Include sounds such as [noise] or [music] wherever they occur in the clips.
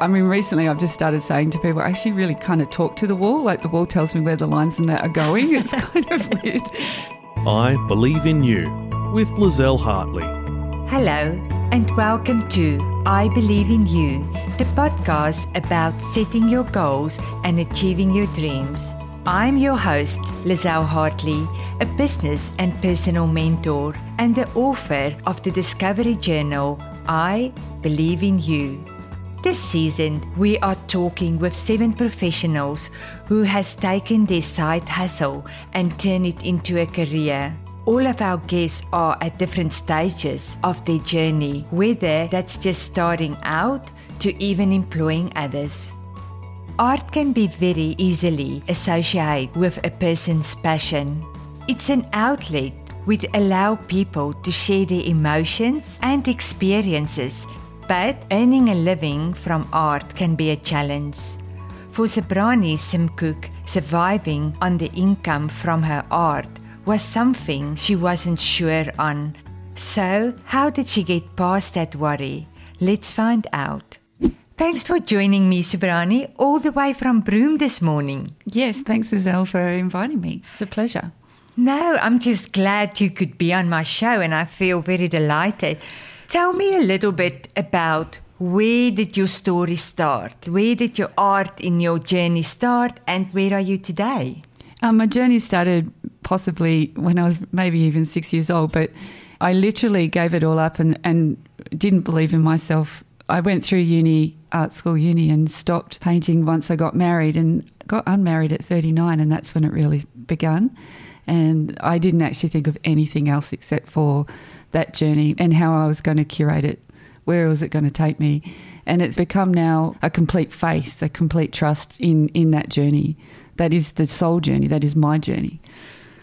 I mean, recently I've just started saying to people, I actually really kind of talk to the wall. Like the wall tells me where the lines and that are going. It's [laughs] kind of weird. I Believe in You with Lizelle Hartley. Hello, and welcome to I Believe in You, the podcast about setting your goals and achieving your dreams. I'm your host, Lizelle Hartley, a business and personal mentor, and the author of the Discovery Journal, I Believe in You. This season, we are talking with seven professionals who has taken their side hustle and turned it into a career. All of our guests are at different stages of their journey, whether that's just starting out to even employing others. Art can be very easily associated with a person's passion. It's an outlet which allow people to share their emotions and experiences but earning a living from art can be a challenge. For Sabrani Simcook, surviving on the income from her art was something she wasn't sure on. So, how did she get past that worry? Let's find out. Thanks for joining me, Sabrani, all the way from Broome this morning. Yes, thanks, Lizelle, for inviting me. It's a pleasure. No, I'm just glad you could be on my show and I feel very delighted. Tell me a little bit about where did your story start? Where did your art in your journey start and where are you today? Um, my journey started possibly when I was maybe even six years old, but I literally gave it all up and, and didn't believe in myself. I went through uni, art school uni, and stopped painting once I got married and got unmarried at 39, and that's when it really began. And I didn't actually think of anything else except for that journey and how I was going to curate it. Where was it going to take me? And it's become now a complete faith, a complete trust in, in that journey. That is the soul journey. That is my journey.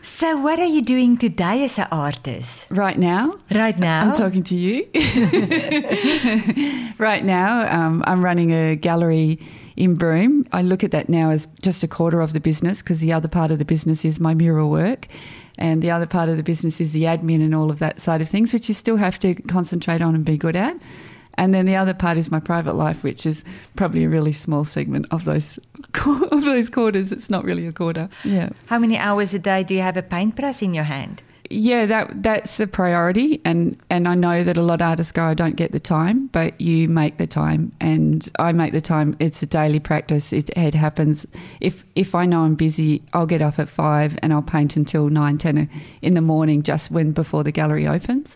So, what are you doing today as an artist? Right now? Right now? I'm talking to you. [laughs] right now, um, I'm running a gallery in Broome. I look at that now as just a quarter of the business because the other part of the business is my mural work. And the other part of the business is the admin and all of that side of things, which you still have to concentrate on and be good at. And then the other part is my private life, which is probably a really small segment of those [laughs] of those quarters. It's not really a quarter. Yeah. How many hours a day do you have a paintbrush in your hand? Yeah, that that's a priority, and and I know that a lot of artists go, I don't get the time, but you make the time, and I make the time. It's a daily practice. It, it happens. If if I know I'm busy, I'll get up at five and I'll paint until nine, ten in the morning, just when before the gallery opens.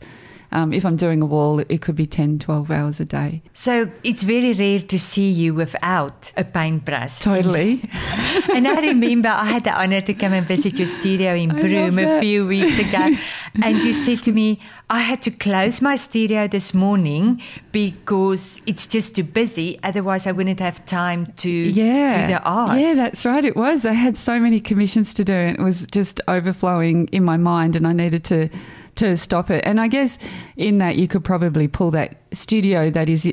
Um, if I'm doing a wall, it could be 10, 12 hours a day. So it's very rare to see you without a paintbrush. Totally. [laughs] and I remember I had the honor to come and visit your studio in Broome a few weeks ago. [laughs] and you said to me, I had to close my studio this morning because it's just too busy. Otherwise, I wouldn't have time to yeah. do the art. Yeah, that's right. It was. I had so many commissions to do, and it was just overflowing in my mind, and I needed to to stop it. And I guess in that you could probably pull that studio that is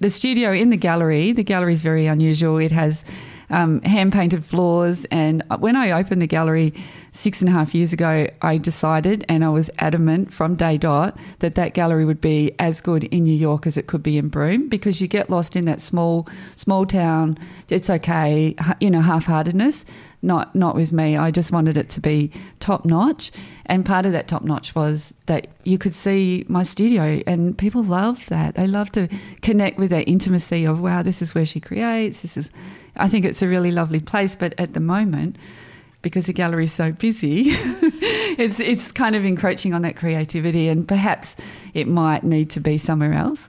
the studio in the gallery. The gallery is very unusual. It has um, hand painted floors. And when I opened the gallery six and a half years ago, I decided and I was adamant from day dot that that gallery would be as good in New York as it could be in Broome because you get lost in that small small town. It's okay, you know, half heartedness. Not not with me. I just wanted it to be top notch, and part of that top notch was that you could see my studio, and people loved that. They love to connect with that intimacy of wow, this is where she creates. This is I think it's a really lovely place, but at the moment, because the gallery is so busy, [laughs] it's it's kind of encroaching on that creativity, and perhaps it might need to be somewhere else.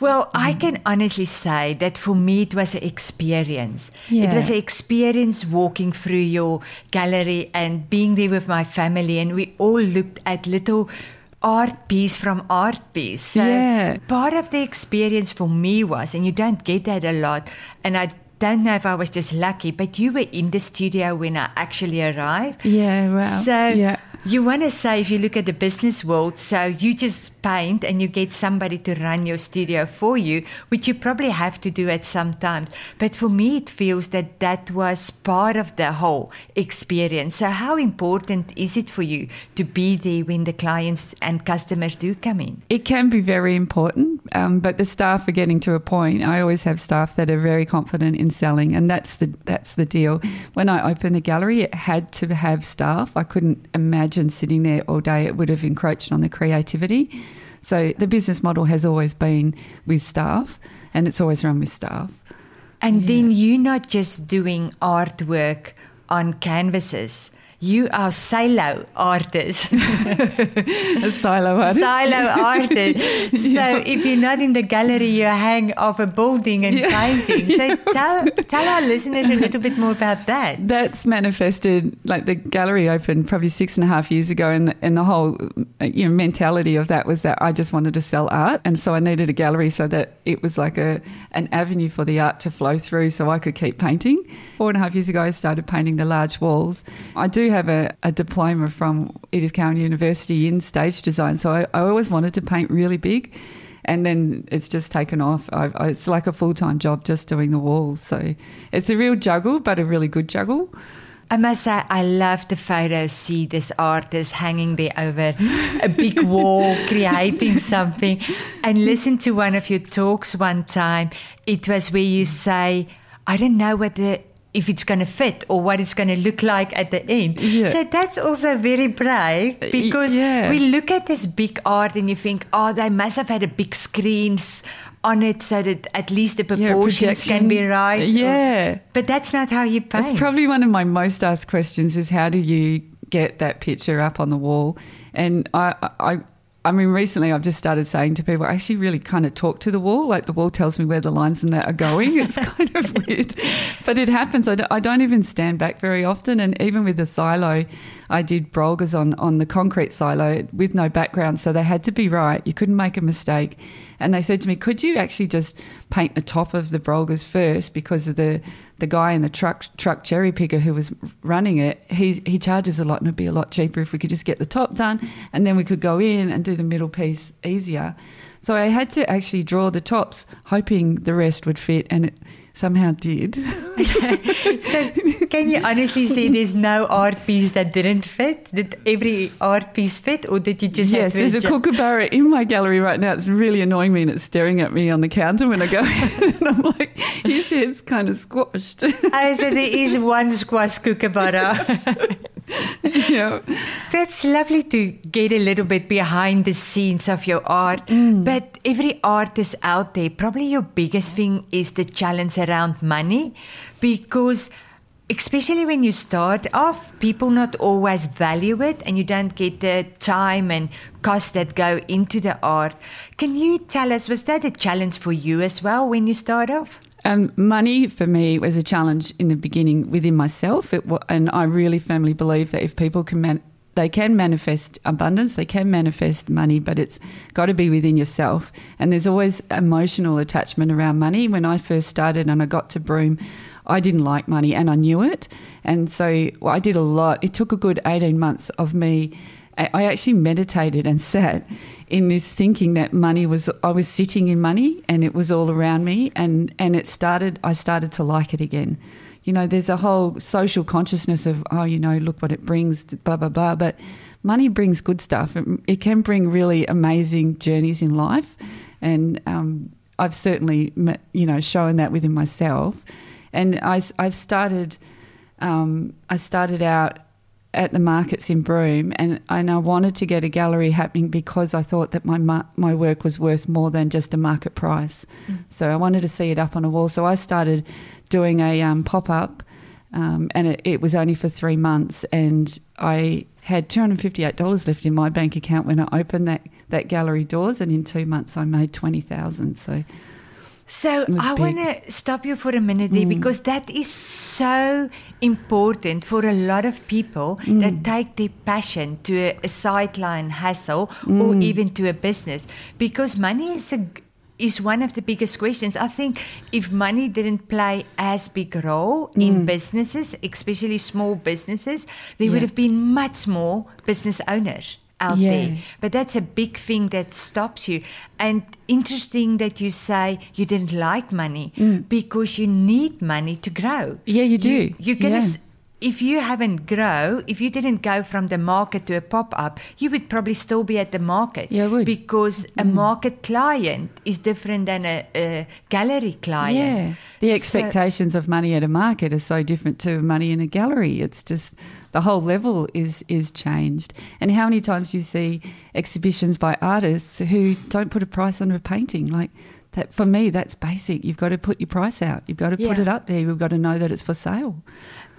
Well, I mm. can honestly say that for me it was an experience. Yeah. It was an experience walking through your gallery and being there with my family, and we all looked at little art piece from art piece. So yeah. part of the experience for me was, and you don't get that a lot, and I don't know if I was just lucky, but you were in the studio when I actually arrived. Yeah, wow. So yeah. you want to say, if you look at the business world, so you just paint and you get somebody to run your studio for you, which you probably have to do at some times. But for me, it feels that that was part of the whole experience. So, how important is it for you to be there when the clients and customers do come in? It can be very important, um, but the staff are getting to a point. I always have staff that are very confident in selling, and that's the that's the deal. When I opened the gallery, it had to have staff. I couldn't imagine sitting there all day. It would have encroached on the creativity. So the business model has always been with staff, and it's always run with staff. And then you're not just doing artwork on canvases. You are silo artist. A [laughs] silo artist. silo artist. [laughs] So if you're not in the gallery, you hang off a building and painting. So [laughs] tell tell our listeners a little bit more about that. That's manifested like the gallery opened probably six and a half years ago, and the, and the whole you know mentality of that was that I just wanted to sell art, and so I needed a gallery so that it was like a an avenue for the art to flow through, so I could keep painting. Four and a half years ago, I started painting the large walls. I do have a, a diploma from Edith Cowan University in stage design, so I, I always wanted to paint really big and then it's just taken off. I, I, it's like a full time job just doing the walls. So it's a real juggle, but a really good juggle. I must say, I love the photos. See this artist hanging there over a big [laughs] wall, creating something. And listen to one of your talks one time. It was where you say, I don't know what the if it's going to fit or what it's going to look like at the end. Yeah. So that's also very brave because yeah. we look at this big art and you think, oh, they must have had a big screens on it so that at least the Yeah, proportions can be right. Yeah. But that's not how you paint. It's probably one of my most asked questions is how do you get that picture up on the wall? And I, I, I mean, recently I've just started saying to people, I actually really kind of talk to the wall. Like the wall tells me where the lines and that are going. It's [laughs] kind of weird, but it happens. I don't, I don't even stand back very often. And even with the silo, I did brolgas on, on the concrete silo with no background. So they had to be right. You couldn't make a mistake. And they said to me, could you actually just paint the top of the brolgas first because of the, the guy in the truck truck cherry picker who was running it, he he charges a lot and it'd be a lot cheaper if we could just get the top done and then we could go in and do the middle piece easier. So I had to actually draw the tops, hoping the rest would fit, and it somehow did. [laughs] so can you honestly say there's no art piece that didn't fit? Did every art piece fit, or did you just yes, there's a kookaburra in my gallery right now. It's really annoying me and it's staring at me on the counter when I go and [laughs] I'm like, his head's kind of squashed. Oh, so there is one squashed kookaburra. [laughs] [laughs] yeah. That's lovely to get a little bit behind the scenes of your art. Mm. But every artist out there, probably your biggest thing is the challenge around money because especially when you start off, people not always value it and you don't get the time and cost that go into the art. Can you tell us, was that a challenge for you as well when you start off? Um, money for me was a challenge in the beginning within myself, and I really firmly believe that if people can man- they can manifest abundance, they can manifest money, but it's got to be within yourself. And there's always emotional attachment around money. When I first started and I got to Broome, I didn't like money and I knew it, and so well, I did a lot. It took a good eighteen months of me. I actually meditated and sat in this thinking that money was I was sitting in money and it was all around me and and it started I started to like it again. You know, there's a whole social consciousness of oh, you know, look what it brings, blah blah blah. But money brings good stuff. It, it can bring really amazing journeys in life, and um, I've certainly you know shown that within myself. And I I've started um, I started out at the markets in Broome, and, and I wanted to get a gallery happening because I thought that my mar- my work was worth more than just a market price. So I wanted to see it up on a wall. So I started doing a um, pop up, um, and it, it was only for three months, and I had two hundred fifty eight dollars left in my bank account when I opened that that gallery doors, and in two months I made twenty thousand. So So I want to stop you for a minute there mm. because that is so important for a lot of people that mm. take their passion to a, a sideline hustle or mm. even to a business because money is a is one of the biggest questions. I think if money didn't play as big a role in businesses, especially small businesses, there would have been much more business owners. Out Yeah. there. But that's a big thing that stops you. And interesting that you say you didn't like money because you need money to grow. Mm. Yeah, you do. You, you're gonna. Yeah. If you haven't grow, if you didn't go from the market to a pop up, you would probably still be at the market. Yeah, I would. Mm. Because a market client is different than a, a gallery client. Yeah. The So- expectations of money at a market are so different to money in a gallery. It's just the whole level is is changed. And how many times you see exhibitions by artists who don't put a price on a painting like that for me that's basic. You've got to put your price out. You've got to put Yeah. it up there. You've got to know that it's for sale.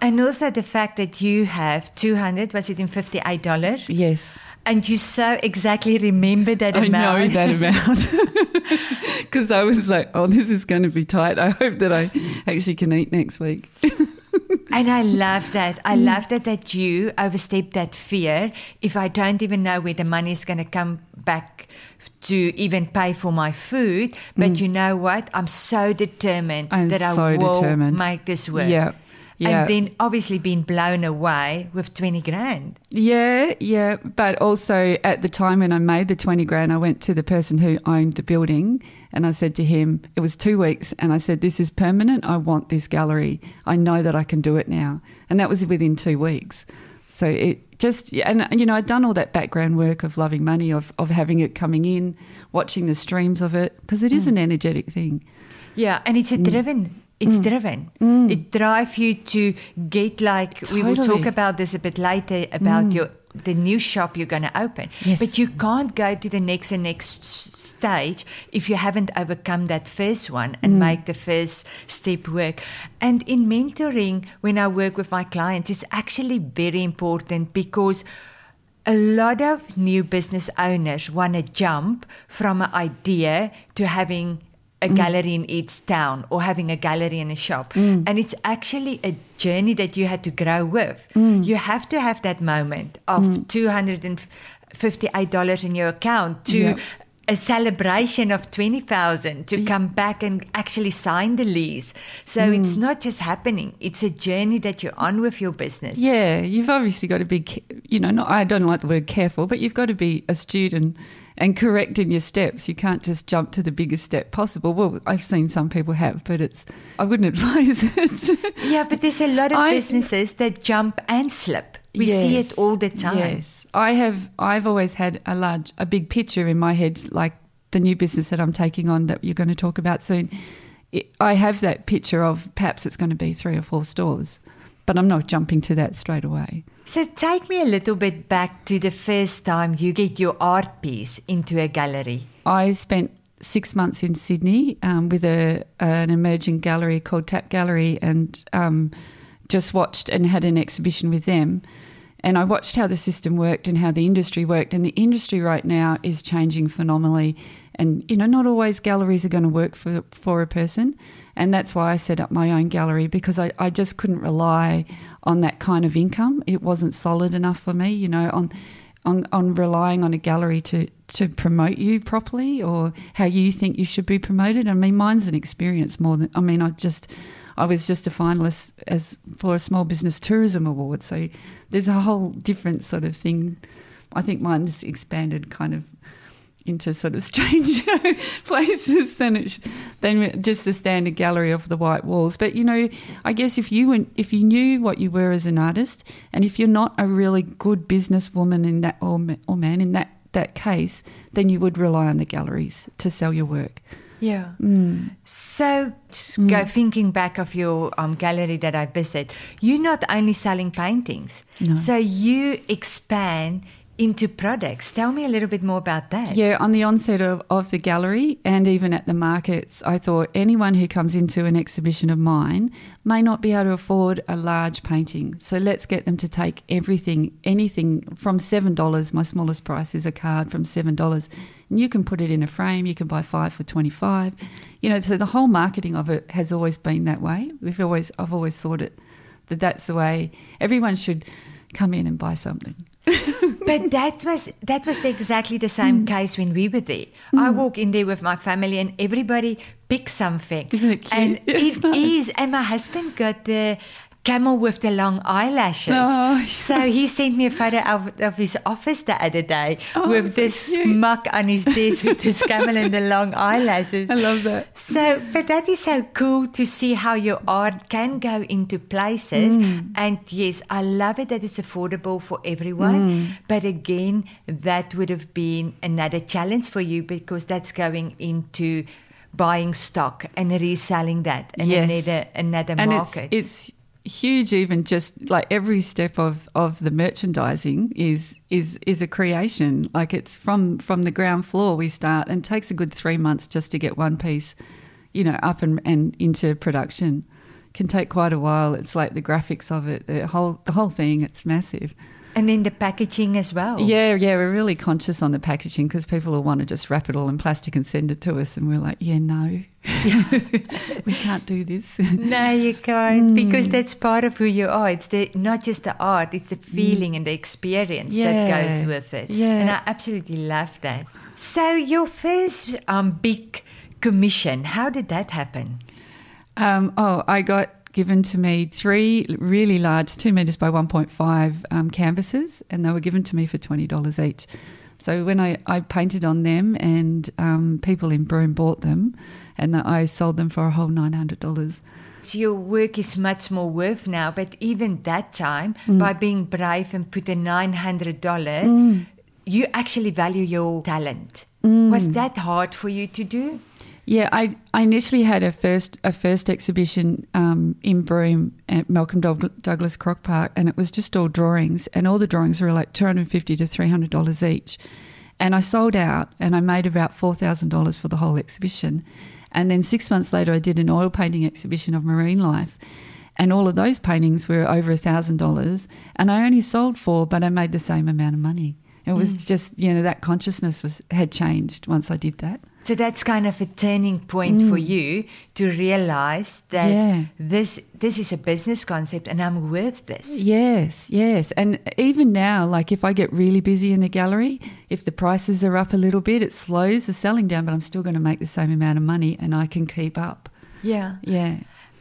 And also the fact that you have 200, was it in $58? Yes. And you so exactly remember that I amount. know that [laughs] amount [laughs] because I was like, "Oh, this is going to be tight." I hope that I actually can eat next week. [laughs] And I love that. I love that that you overstep that fear. If I don't even know where the money is going to come back to even pay for my food, but you know what? I'm so determined Mm. I'm that I so will determined. make this work. Yeah, yeah. And then obviously being blown away with 20 grand. Yeah, yeah. But also at the time when I made the 20 grand, I went to the person who owned the building and I said to him, it was two weeks, and I said, This is permanent. I want this gallery. I know that I can do it now. And that was within two weeks. So it just, and you know, I'd done all that background work of loving money, of, of having it coming in, watching the streams of it, because it is mm. an energetic thing. Yeah, and it's a mm. driven. It's mm. driven. Mm. It drives you to get like we will talk about this a bit later about mm. your the new shop you're going to open. Yes. But you can't go to the next and next stage if you haven't overcome that first one and make the first step work. And in mentoring, when I work with my clients, it's actually very important because a lot of new business owners want to jump from an idea to having a mm. gallery in each town or having a gallery in a shop. Mm. And it's actually a journey that you had to grow with. Mm. You have to have that moment of $258 in your account to Yeah. A celebration of 20,000 to come back and actually sign the lease. So hmm. it's not just happening. It's a journey that you're on with your business. Yeah, you've obviously got to be, you know, not, I don't like the word careful, but you've got to be astute and, and correct in your steps. You can't just jump to the biggest step possible. Well, I've seen some people have, but it's, I wouldn't [laughs] advise it. Yeah, but there's a lot of I- businesses that jump and slip. We see it all the time. Yes, I have. I've always had a large, a big picture in my head, like the new business that I'm taking on that you're going to talk about soon. It, I have that picture of perhaps it's going to be three or four stores, but I'm not jumping to that straight away. So take me a little bit back to the first time you get your art piece into a gallery. I spent six months in Sydney um, with a an emerging gallery called Tap Gallery, and um, just watched and had an exhibition with them. And I watched how the system worked and how the industry worked. And the industry right now is changing phenomenally. And you know, not always galleries are going to work for for a person. And that's why I set up my own gallery because I, I just couldn't rely on that kind of income. It wasn't solid enough for me. You know, on on, on relying on a gallery to, to promote you properly or how you think you should be promoted. I mean, mine's an experience more than, I mean, I just, I was just a finalist as for a small business tourism award. So there's a whole different sort of thing. I think mine's expanded kind of into sort of [laughs] strange [laughs] places than it, than just the standard gallery of the white walls. But you know, I guess if you went, if you knew what you were as an artist, and if you're not a really good businesswoman in that or, or man in that that case, then you would rely on the galleries to sell your work. Yeah. Mm. So, go thinking back of your um, gallery that I visited, you're not only selling paintings, No. so you expand into products. Tell me a little bit more about that. Yeah, on the onset of, of the gallery and even at the markets, I thought anyone who comes into an exhibition of mine may not be able to afford a large painting. So let's get them to take everything, anything from $7. My smallest price is a card from $7. And you can put it in a frame, you can buy five for 25 You know, so the whole marketing of it has always been that way. We've always, I've always thought it that that's the way everyone should come in and buy something. [laughs] But that was that was exactly the Mm. same case when we were there. I walk in there with my family and everybody picks something. Isn't it cute? And [laughs] It's it nice. is. And my husband got the camel with the long eyelashes. Oh. So he sent me a photo of, of his office the other day Oh, with this cute. muck on his desk with this [laughs] camel and the long eyelashes. I love that. So, but that is so cool to see how your art can go into places. Mm. And yes, I love it that it's affordable for everyone. Mm. But again, that would have been another challenge for you because that's going into buying stock and reselling that and Yes. another another and market. it's it's huge even just like every step of of the merchandising is is is a creation. Like it's from from the ground floor we start and takes a good three months just to get one piece you know up and, and into production. Can take quite a while. It's like the graphics of it the whole the whole thing it's massive and then the packaging as well. yeah yeah we're really conscious on the packaging because people will want to just wrap it all in plastic and send it to us and we're like yeah no [laughs] we can't do this No, you can't because that's part of who you are. It's the not just the art; it's the feeling and the experience that goes with it. Yeah. and I absolutely love that. So, your first um, big commission, how did that happen? Um, oh, I got given to me three really large, two meters by 1.5 um, canvases, and they were given to me for $20 each. So when I, I painted on them, and um, people in Broome bought them, and I sold them for a whole $900. So your work is much more worth now, but even that time, Mm. by being brave and put a nine hundred dollar, you actually value your talent. Mm. Was that hard for you to do? Yeah, I, I initially had a first a first exhibition um, in Broome at Malcolm Doug- Douglas Croc Park, and it was just all drawings, and all the drawings were like two hundred and fifty to three hundred dollars each, and I sold out, and I made about four thousand dollars for the whole exhibition, and then six months later, I did an oil painting exhibition of marine life, and all of those paintings were over a thousand dollars, and I only sold four, but I made the same amount of money. It was just you know that consciousness was had changed once I did that. So that's kind of a turning point for you to realize that Mm. Yeah. this this is a business concept and I'm worth this. Yes, yes. And even now, like if I get really busy in the gallery, if the prices are up a little bit, it slows the selling down, but I'm still going to make the same amount of money and I can keep up. Yeah. Yeah.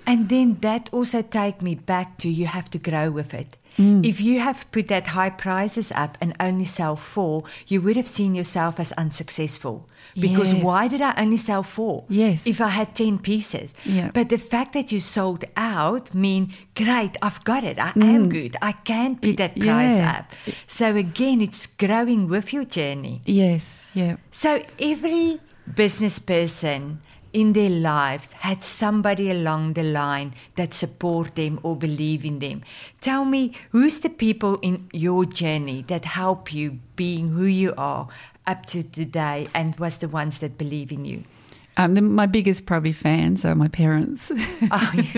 And then that also take me back to you have to grow with it. Mm. If you have put that high prices up and only sell four, you would have seen yourself as unsuccessful. Because Yes. why did I only sell four? Yes. If I had 10 pieces. Yeah. But the fact that you sold out mean, great, I've got it. I Mm. am good. I can put that price Yeah. up. So again, it's growing with your journey. Yes, yeah. So every business person in their lives had somebody along the line that support them or believe in them. Tell me, who's the people in your journey that help you being who you are up to today and was the ones that believe in you? Um, the, my biggest probably fans are my parents. Oh, [laughs]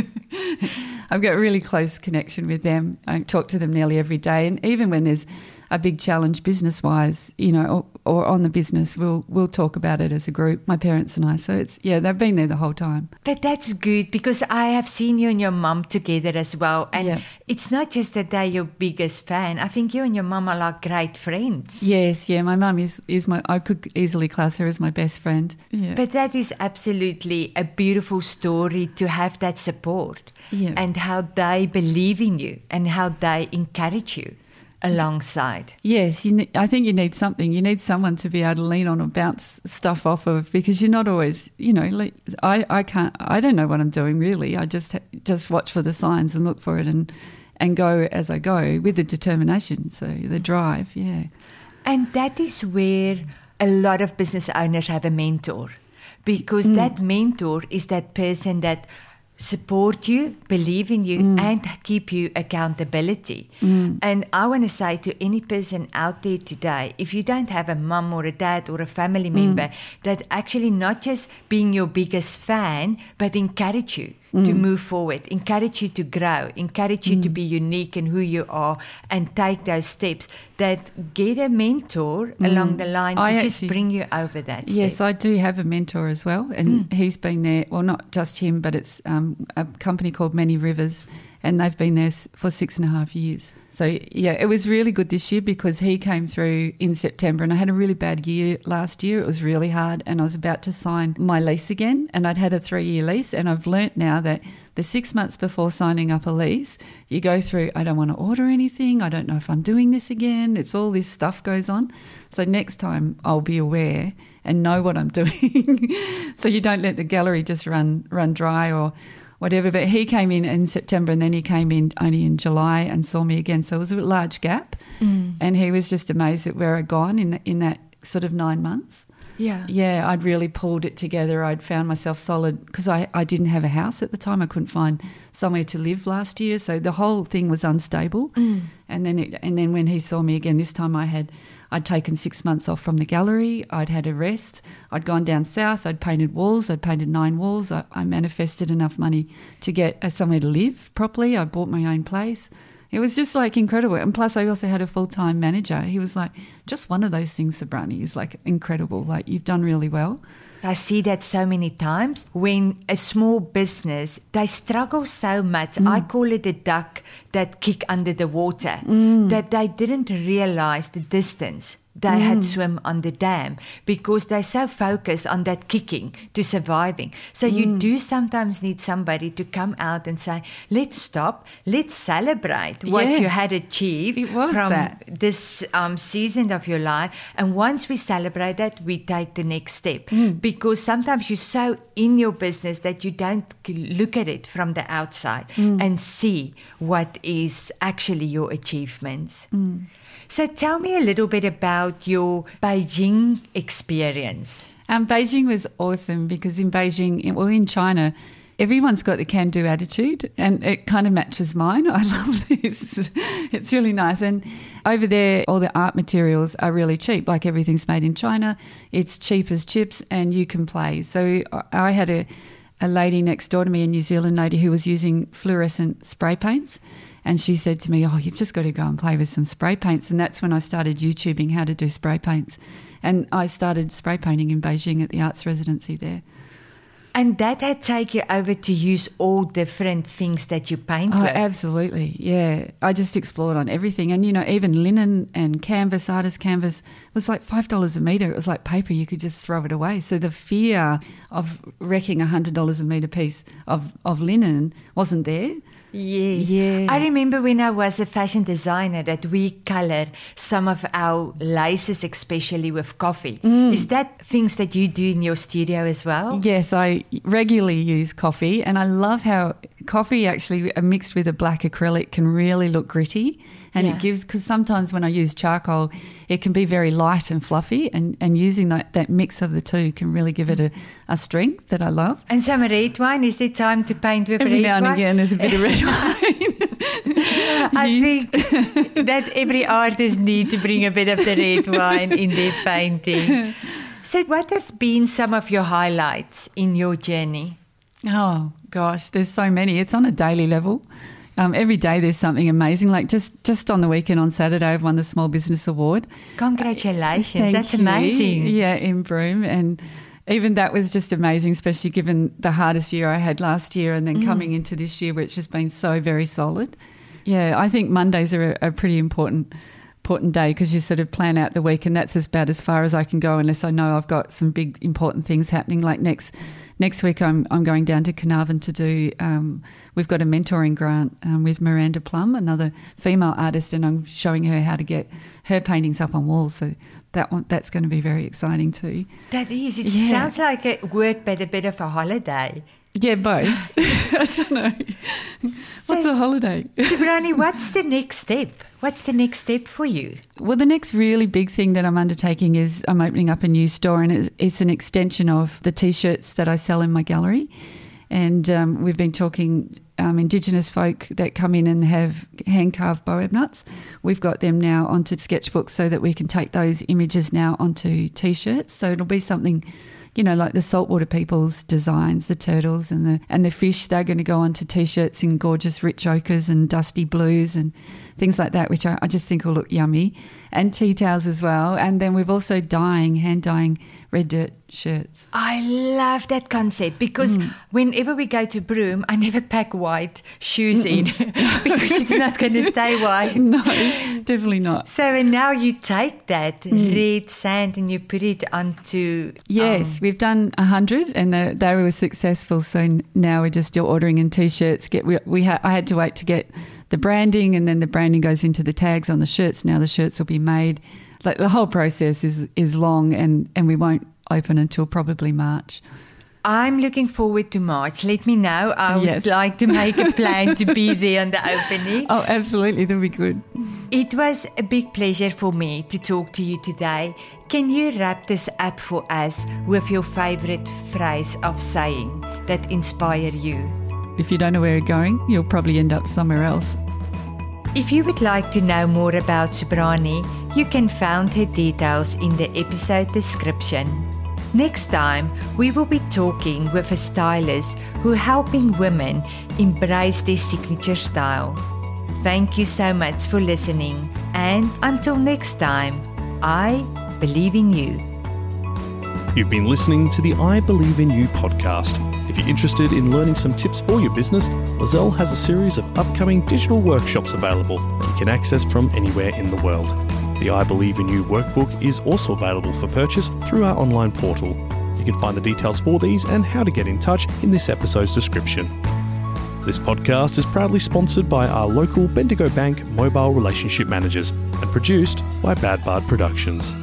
I've got a really close connection with them. I talk to them nearly every day, and even when there's a big challenge business wise, you know, or, or on the business, we'll we'll talk about it as a group, my parents and I. So it's yeah, they've been there the whole time. But that's good because I have seen you and your mum together as well. And Yeah. it's not just that they're your biggest fan. I think you and your mum are like great friends. Yes, yeah, my mum is is my I could easily class her as my best friend. Yeah. But that is absolutely a beautiful story to have that support Yeah. and how they believe in you and how they encourage you alongside. Yes, you ne- I think you need something. You need someone to be able to lean on or bounce stuff off of because you're not always, you know, like, I, I can't, I don't know what I'm doing really. I just just watch for the signs and look for it and and go as I go with the determination. So the drive, yeah. And that is where a lot of business owners have a mentor because Mm. that mentor is that person that support you, believe in you Mm. and keep you accountability. And I want to say to any person out there today, if you don't have a mum or a dad or a family Mm. member that actually not just being your biggest fan, but encourage you to Mm. move forward, encourage you to grow, encourage you to be unique in who you are and take those steps that get a mentor along the line to Mm. I just actually- bring you over that Yes, step. I do have a mentor as well, and he's been there. Well, not just him, but it's um, a company called Many Rivers, and they've been there for six and a half years. So yeah, it was really good this year because he came through in September, and I had a really bad year last year. It was really hard, and I was about to sign my lease again, and I'd had a three-year lease, and I've learnt now that the six months before signing up a lease, you go through. I don't want to order anything. I don't know if I'm doing this again. It's all this stuff goes on. So next time I'll be aware and know what I'm [laughs] doing, so you don't let the gallery just run run dry or whatever. But he came in in September and then he came in only in July and saw me again. So it was a large gap. Mm. And he was just amazed at where I'd gone in, the, in that sort of nine months. Yeah. Yeah, I'd really pulled it together. I'd found myself solid because I, I didn't have a house at the time. I couldn't find somewhere to live last year. So the whole thing was unstable. Mm. And then it, and then when he saw me again this time I had I'd taken six months off from the gallery. I'd had a rest. I'd gone down south. I'd painted walls. I'd painted nine walls. I, I manifested enough money to get uh, somewhere to live properly. I bought my own place. It was just like incredible. And plus, I also had a full time manager. He was like, just one of those things, Sabrani, is like incredible. Like, you've done really well. I see that so many times when a small business they struggle so much. I mm. call it a duck that kick under the water mm. that they didn't realize the distance they had swim on the dam because they're so focused on that kicking to surviving. So you do sometimes need somebody to come out and say, "Let's stop. Let's celebrate what Yeah. you had achieved from that. this um, season of your life. And once we celebrate that, we take the next step. Hmm. Because sometimes you're so in your business that you don't look at it from the outside Hmm. and see what is actually your achievements. So tell me a little bit about your Beijing experience. Um, Beijing was awesome because in Beijing, well, in China, everyone's got the can do attitude and it kind of matches mine. [laughs] I love this. [laughs] It's really nice. And over there, all the art materials are really cheap. Like everything's made in China, it's cheap as chips and you can play. So I- I had a, a lady next door to me, a New Zealand lady, who was using fluorescent spray paints. And she said to me, Oh, you've just got to go and play with some spray paints. And that's when I started YouTubing how to do spray paints. And I started spray painting in Beijing at the arts residency there. And that had take you over to use all different things that you paint Oh, with. absolutely. Yeah. I just explored on everything. And, you know, even linen and canvas, artist canvas, was like $5 a metre. It was like paper. You could just throw it away. So the fear of wrecking a $100 a metre piece of, of linen wasn't there. Yes. Yeah. I remember when I was a fashion designer that we color some of our laces, especially with coffee. Mm. Is that things that you do in your studio as well? Yes, I regularly use coffee, and I love how coffee actually uh, mixed with a black acrylic can really look gritty. And Yeah. it gives, because sometimes when I use charcoal, it can be very light and fluffy, and, and using that, that mix of the two can really give it a, a strength that I love. And some red wine. Is it time to paint with Every red now and wine? again, there's a bit of red [laughs] wine. [laughs] I think that every artist need to bring a bit of the red wine in their painting. [laughs] So, what has been some of your highlights in your journey? Oh gosh, there's so many. It's on a daily level. Um, every day there's something amazing. Like just just on the weekend on Saturday, I've won the Small Business Award. Congratulations! Thank That's you. amazing. Yeah, in Broome. And even that was just amazing, especially given the hardest year I had last year and then Mm. coming into this year where it's just been so very solid. Yeah, I think Mondays are a, a pretty important important day because you sort of plan out the week and that's about as far as I can go unless I know I've got some big important things happening like next next week I'm I'm going down to Carnarvon to do um, we've got a mentoring grant um, with Miranda Plum another female artist and I'm showing her how to get her paintings up on walls so that one that's going to be very exciting too That is. It Yeah. sounds like a work, but a bit of a holiday. Yeah both [laughs] I don't know what's a holiday Brownie, what's the next step? What's the next step for you? Well, the next really big thing that I'm undertaking is I'm opening up a new store, and it's, it's an extension of the t-shirts that I sell in my gallery. And um, we've been talking um, Indigenous folk that come in and have hand carved boab nuts. We've got them now onto sketchbooks so that we can take those images now onto t-shirts. So it'll be something. You know, like the saltwater people's designs, the turtles and the and the fish, they're going to go onto t-shirts in gorgeous rich ochres and dusty blues and things like that, which I, I just think will look yummy, and tea towels as well. And then we've also dyeing, hand dyeing red dirt shirts. I love that concept because Mm. whenever we go to Broome, I never pack white shoes in [laughs] because it's not going to stay white. [laughs] No, definitely not. So and now you take that Mm. red sand and you put it onto. Yes, um, we've done a hundred, and they, they were successful. So now we're just still ordering in t-shirts. Get we, we ha- I had to wait to get the branding, and then the branding goes into the tags on the shirts. Now the shirts will be made. Like the whole process is is long, and and we won't open until probably March. I'm looking forward to March. Let me know. I would Yes. like to make a plan to be [laughs] there on the opening. Oh, absolutely, that'll be good. It was a big pleasure for me to talk to you today. Can you wrap this up for us with your favorite phrase of saying that inspire you? If you don't know where you're going, you'll probably end up somewhere else. If you would like to know more about Sabrani, you can find her details in the episode description. Next time, we will be talking with a stylist who helping women embrace their signature style. Thank you so much for listening, and until next time, I believe in you. You've been listening to the I Believe in You podcast. If you're interested in learning some tips for your business, Lizelle has a series of upcoming digital workshops available that you can access from anywhere in the world. The I Believe in You workbook is also available for purchase through our online portal. You can find the details for these and how to get in touch in this episode's description. This podcast is proudly sponsored by our local Bendigo Bank mobile relationship managers and produced by Bad Bard Productions.